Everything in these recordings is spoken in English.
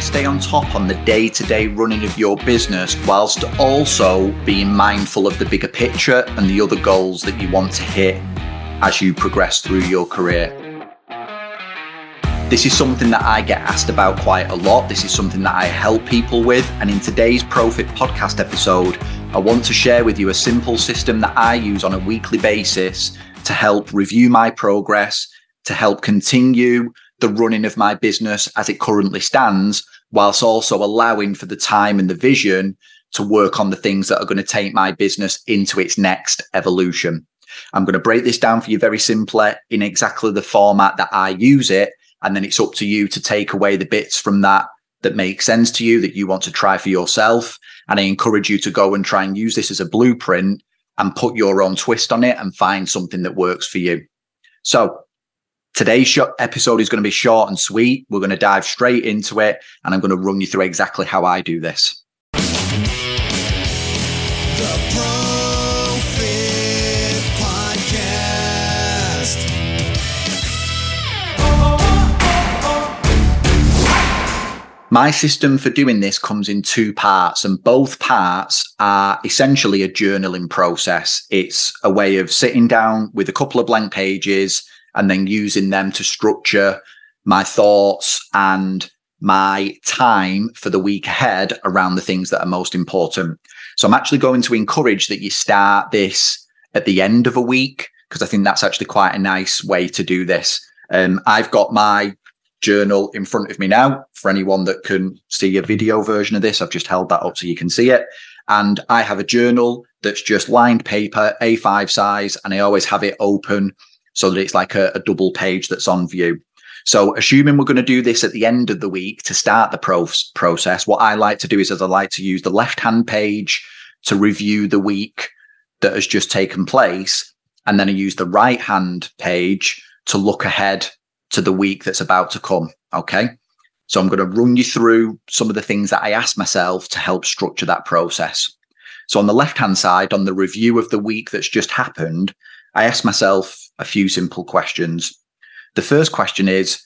stay on top on the day to day running of your business whilst also being mindful of the bigger picture and the other goals that you want to hit as you progress through your career. This is something that I get asked about quite a lot. This is something that I help people with. And in today's Pro-Fit podcast episode, I want to share with you a simple system that I use on a weekly basis to help review my progress, to help continue the running of my business as it currently stands, whilst also allowing for the time and the vision to work on the things that are going to take my business into its next evolution. I'm going to break this down for you very simply in exactly the format that I use it. And then it's up to you to take away the bits from that that make sense to you that you want to try for yourself. And I encourage you to go and try and use this as a blueprint and put your own twist on it and find something that works for you. So today's episode is going to be short and sweet. We're going to dive straight into it and I'm going to run you through exactly how I do this. My system for doing this comes in two parts, and both parts are essentially a journaling process. It's a way of sitting down with a couple of blank pages and then using them to structure my thoughts and my time for the week ahead around the things that are most important. So I'm actually going to encourage that you start this at the end of a week because I think that's actually quite a nice way to do this. Um, I've got my journal in front of me now. For anyone that can see a video version of this, I've just held that up so you can see it. And I have a journal that's just lined paper, A5 size, and I always have it open so that it's like a, a double page that's on view. So, assuming we're going to do this at the end of the week to start the pro- process, what I like to do is, as I like to use the left hand page to review the week that has just taken place. And then I use the right hand page to look ahead to the week that's about to come. Okay. So I'm going to run you through some of the things that I asked myself to help structure that process. So on the left hand side, on the review of the week that's just happened, I asked myself a few simple questions. The first question is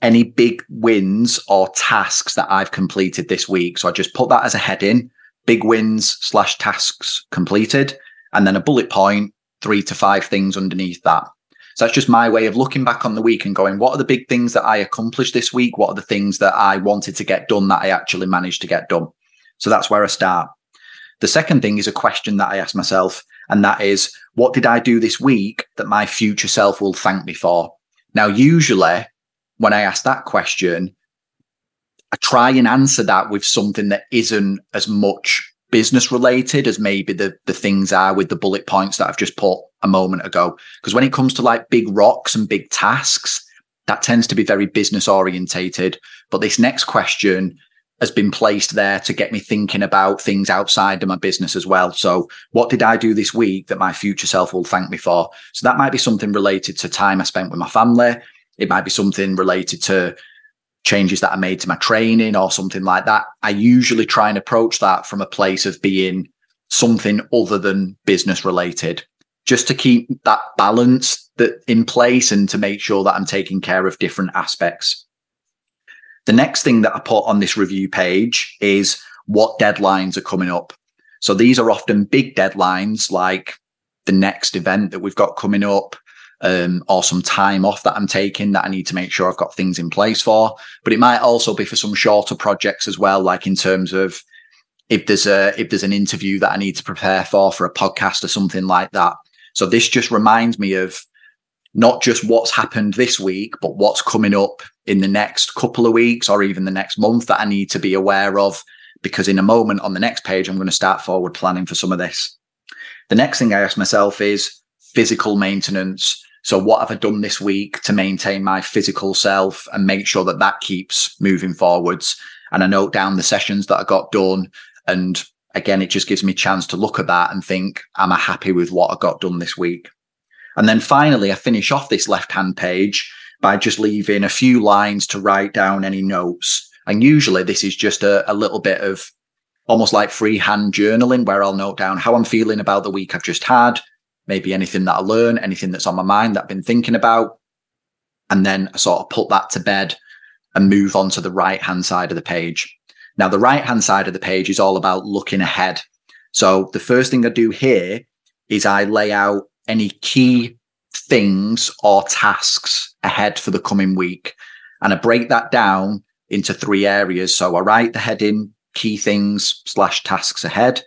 any big wins or tasks that I've completed this week. So I just put that as a heading, big wins slash tasks completed, and then a bullet point, three to five things underneath that. So that's just my way of looking back on the week and going, what are the big things that I accomplished this week? What are the things that I wanted to get done that I actually managed to get done? So that's where I start. The second thing is a question that I ask myself, and that is, what did I do this week that my future self will thank me for? Now, usually when I ask that question, I try and answer that with something that isn't as much business related as maybe the the things are with the bullet points that I've just put a moment ago. Because when it comes to like big rocks and big tasks, that tends to be very business orientated. But this next question has been placed there to get me thinking about things outside of my business as well. So, what did I do this week that my future self will thank me for? So, that might be something related to time I spent with my family. It might be something related to changes that I made to my training or something like that. I usually try and approach that from a place of being something other than business related, just to keep that balance that in place and to make sure that I'm taking care of different aspects. The next thing that I put on this review page is what deadlines are coming up. So these are often big deadlines like the next event that we've got coming up, um, or some time off that I'm taking that I need to make sure I've got things in place for. But it might also be for some shorter projects as well, like in terms of if there's a if there's an interview that I need to prepare for for a podcast or something like that. So this just reminds me of not just what's happened this week, but what's coming up in the next couple of weeks or even the next month that I need to be aware of. Because in a moment on the next page, I'm going to start forward planning for some of this. The next thing I ask myself is physical maintenance. So what have I done this week to maintain my physical self and make sure that that keeps moving forwards? And I note down the sessions that I got done. And again, it just gives me a chance to look at that and think, am I happy with what I got done this week? And then finally, I finish off this left hand page by just leaving a few lines to write down any notes. And usually this is just a, a little bit of almost like freehand journaling where I'll note down how I'm feeling about the week I've just had, maybe anything that I learn, anything that's on my mind that I've been thinking about. And then I sort of put that to bed and move on to the right hand side of the page. Now, the right hand side of the page is all about looking ahead. So the first thing I do here is I lay out any key things or tasks ahead for the coming week. And I break that down into three areas. So I write the heading key things slash tasks ahead.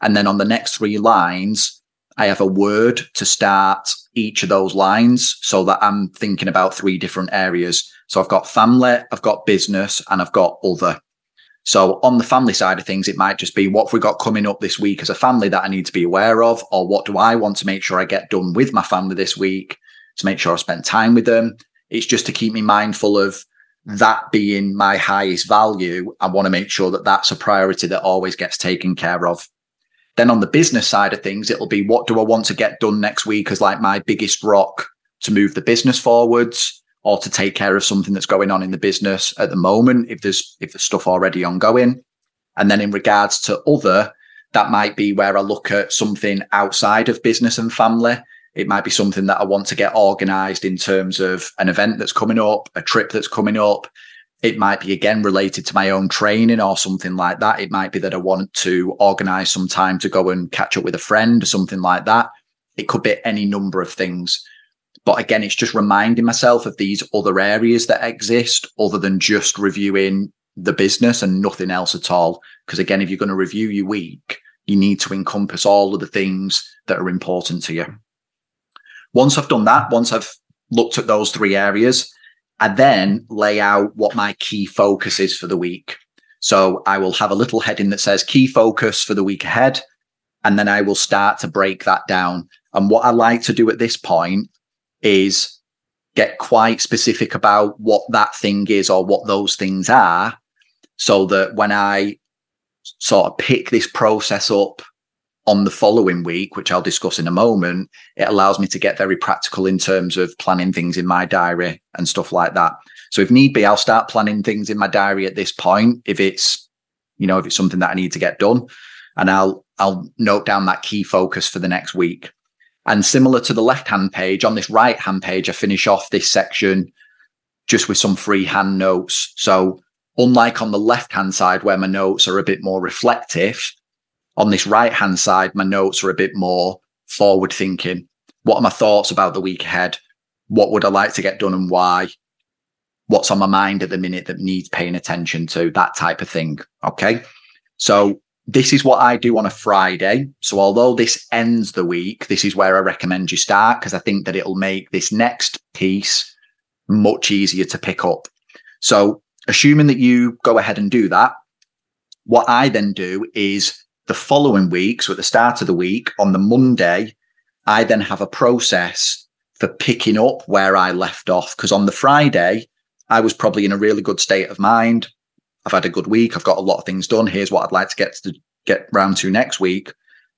And then on the next three lines, I have a word to start each of those lines so that I'm thinking about three different areas. So I've got family, I've got business, and I've got other. So on the family side of things, it might just be what have we got coming up this week as a family that I need to be aware of, or what do I want to make sure I get done with my family this week to make sure I spend time with them. It's just to keep me mindful of that being my highest value. I want to make sure that that's a priority that always gets taken care of. Then on the business side of things, it'll be what do I want to get done next week as like my biggest rock to move the business forwards or to take care of something that's going on in the business at the moment if there's if there's stuff already ongoing. And then in regards to other, that might be where I look at something outside of business and family. It might be something that I want to get organized in terms of an event that's coming up, a trip that's coming up, it might be again related to my own training or something like that. It might be that I want to organize some time to go and catch up with a friend or something like that. It could be any number of things. But again, it's just reminding myself of these other areas that exist other than just reviewing the business and nothing else at all. Because again, if you're going to review your week, you need to encompass all of the things that are important to you. Once I've done that, once I've looked at those three areas, I then lay out what my key focus is for the week. So I will have a little heading that says key focus for the week ahead. And then I will start to break that down. And what I like to do at this point is get quite specific about what that thing is or what those things are. So that when I sort of pick this process up on the following week, which I'll discuss in a moment, it allows me to get very practical in terms of planning things in my diary and stuff like that. So if need be, I'll start planning things in my diary at this point if it's, you know, if it's something that I need to get done. And I'll I'll note down that key focus for the next week. And similar to the left hand page, on this right hand page, I finish off this section just with some freehand notes. So unlike on the left hand side where my notes are a bit more reflective, on this right hand side, my notes are a bit more forward thinking. What are my thoughts about the week ahead? What would I like to get done and why? What's on my mind at the minute that needs paying attention to? That type of thing. Okay. So this is what I do on a Friday. So although this ends the week, this is where I recommend you start because I think that it'll make this next piece much easier to pick up. So assuming that you go ahead and do that, what I then do is the following week, so at the start of the week, on the Monday, I then have a process for picking up where I left off. Because on the Friday, I was probably in a really good state of mind. I've had a good week. I've got a lot of things done. Here's what I'd like to get to get round to next week.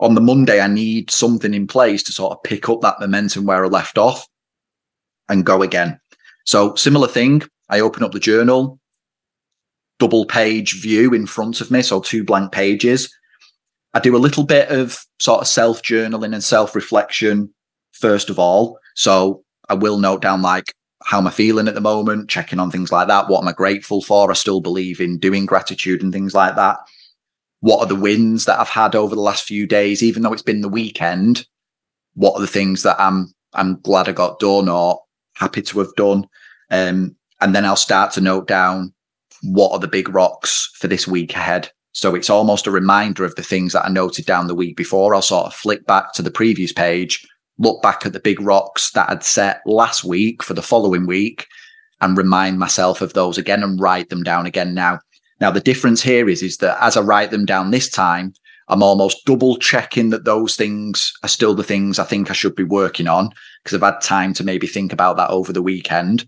On the Monday, I need something in place to sort of pick up that momentum where I left off and go again. So similar thing. I open up the journal, double page view in front of me. So two blank pages. I do a little bit of sort of self journaling and self reflection first of all. So I will note down like how am I feeling at the moment, checking on things like that. What am I grateful for? I still believe in doing gratitude and things like that. What are the wins that I've had over the last few days, even though it's been the weekend? What are the things that I'm I'm glad I got done or happy to have done? Um, and then I'll start to note down what are the big rocks for this week ahead. So it's almost a reminder of the things that I noted down the week before. I'll sort of flick back to the previous page, look back at the big rocks that I'd set last week for the following week and remind myself of those again and write them down again now. Now, the difference here is, is that as I write them down this time, I'm almost double checking that those things are still the things I think I should be working on because I've had time to maybe think about that over the weekend.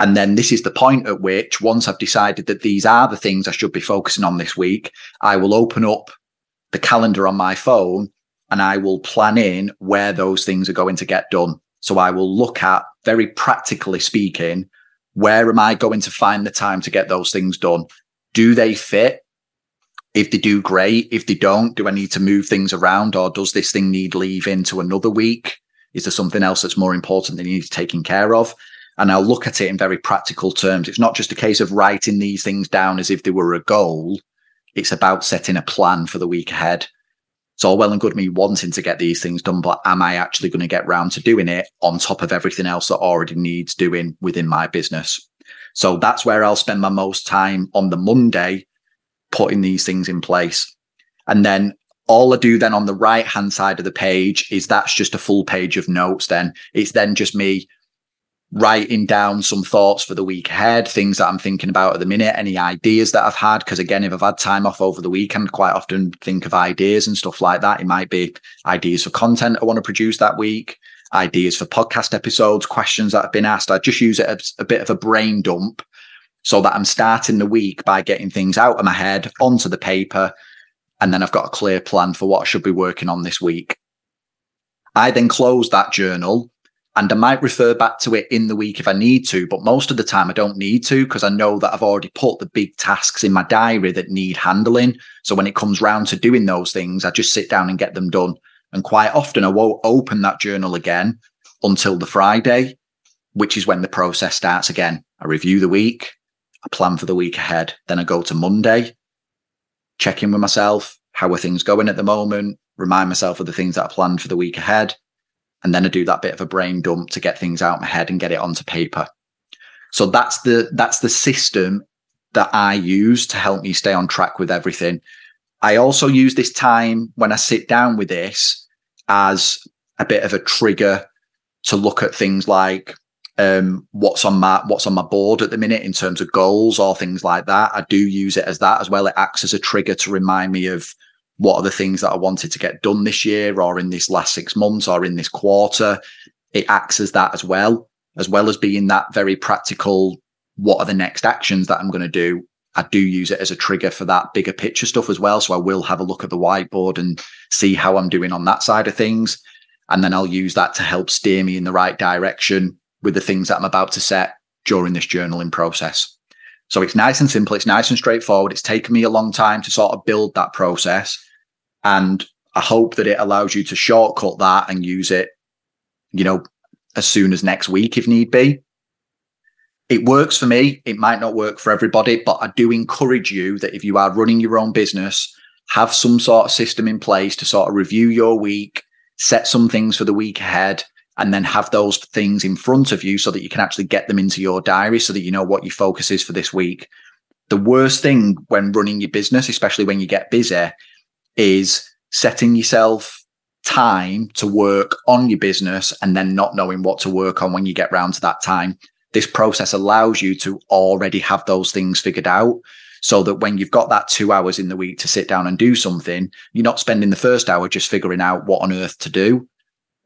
And then this is the point at which, once I've decided that these are the things I should be focusing on this week, I will open up the calendar on my phone and I will plan in where those things are going to get done. So I will look at, very practically speaking, where am I going to find the time to get those things done? Do they fit? If they do, great. If they don't, do I need to move things around or does this thing need leave into another week? Is there something else that's more important that needs taking care of? and I'll look at it in very practical terms. It's not just a case of writing these things down as if they were a goal. It's about setting a plan for the week ahead. It's all well and good me wanting to get these things done, but am I actually going to get round to doing it on top of everything else that already needs doing within my business? So that's where I'll spend my most time on the Monday putting these things in place. And then all I do then on the right hand side of the page is that's just a full page of notes. Then it's then just me writing down some thoughts for the week ahead, things that I'm thinking about at the minute, any ideas that I've had. Because again, if I've had time off over the weekend, quite often think of ideas and stuff like that. It might be ideas for content I want to produce that week, ideas for podcast episodes, questions that have been asked. I just use it as a bit of a brain dump so that I'm starting the week by getting things out of my head onto the paper and then I've got a clear plan for what I should be working on this week. I then close that journal and I might refer back to it in the week if I need to, but most of the time I don't need to because I know that I've already put the big tasks in my diary that need handling. So when it comes round to doing those things, I just sit down and get them done. And quite often I won't open that journal again until the Friday, which is when the process starts again. I review the week, I plan for the week ahead. Then I go to Monday, check in with myself. How are things going at the moment? Remind myself of the things that I planned for the week ahead. And then I do that bit of a brain dump to get things out my head and get it onto paper. So that's the, that's the system that I use to help me stay on track with everything. I also use this time when I sit down with this as a bit of a trigger to look at things like um, what's on my what's on my board at the minute in terms of goals or things like that. I do use it as that as well. It acts as a trigger to remind me of what are the things that I wanted to get done this year or in this last six months or in this quarter. It acts as that as well, as well as being that very practical. What are the next actions that I'm going to do? I do use it as a trigger for that bigger picture stuff as well. So I will have a look at the whiteboard and see how I'm doing on that side of things. And then I'll use that to help steer me in the right direction with the things that I'm about to set during this journaling process. So it's nice and simple. It's nice and straightforward. It's taken me a long time to sort of build that process. And I hope that it allows you to shortcut that and use it, you know, as soon as next week if need be. It works for me. It might not work for everybody, but I do encourage you that if you are running your own business, have some sort of system in place to sort of review your week, set some things for the week ahead, and then have those things in front of you so that you can actually get them into your diary so that you know what your focus is for this week. The worst thing when running your business, especially when you get busy, is setting yourself time to work on your business and then not knowing what to work on when you get round to that time. This process allows you to already have those things figured out so that when you've got that two hours in the week to sit down and do something, you're not spending the first hour just figuring out what on earth to do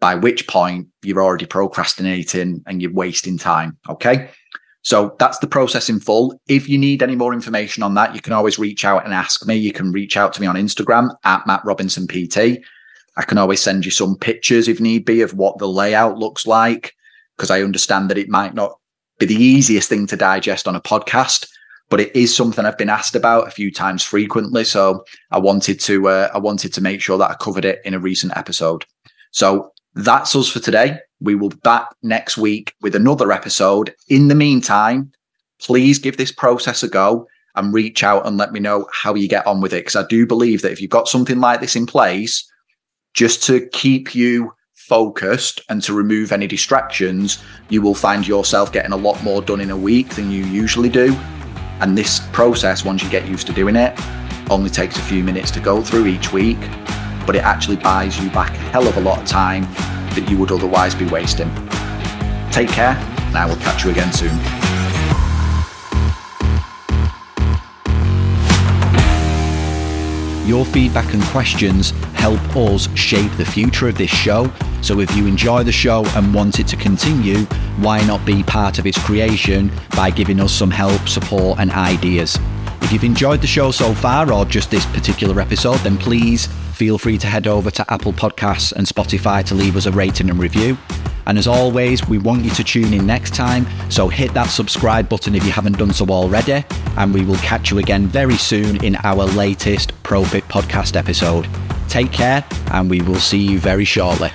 by which point you're already procrastinating and you're wasting time. Okay. So that's the process in full. If you need any more information on that, you can always reach out and ask me. You can reach out to me on Instagram at Matt Robinson PT. I can always send you some pictures if need be of what the layout looks like, because I understand that it might not be the easiest thing to digest on a podcast, but it is something I've been asked about a few times frequently. So I wanted to, uh, I wanted to make sure that I covered it in a recent episode. So that's us for today. We will be back next week with another episode. In the meantime, please give this process a go and reach out and let me know how you get on with it. Because I do believe that if you've got something like this in place, just to keep you focused and to remove any distractions, you will find yourself getting a lot more done in a week than you usually do. And this process, once you get used to doing it, only takes a few minutes to go through each week but it actually buys you back a hell of a lot of time that you would otherwise be wasting. Take care, and I will catch you again soon. Your feedback and questions help us shape the future of this show. So if you enjoy the show and want it to continue, why not be part of its creation by giving us some help, support, and ideas? If you've enjoyed the show so far, or just this particular episode, then please feel free to head over to Apple Podcasts and Spotify to leave us a rating and review. And as always, we want you to tune in next time, so hit that subscribe button if you haven't done so already, and we will catch you again very soon in our latest Pro-Fit Podcast episode. Take care, and we will see you very shortly.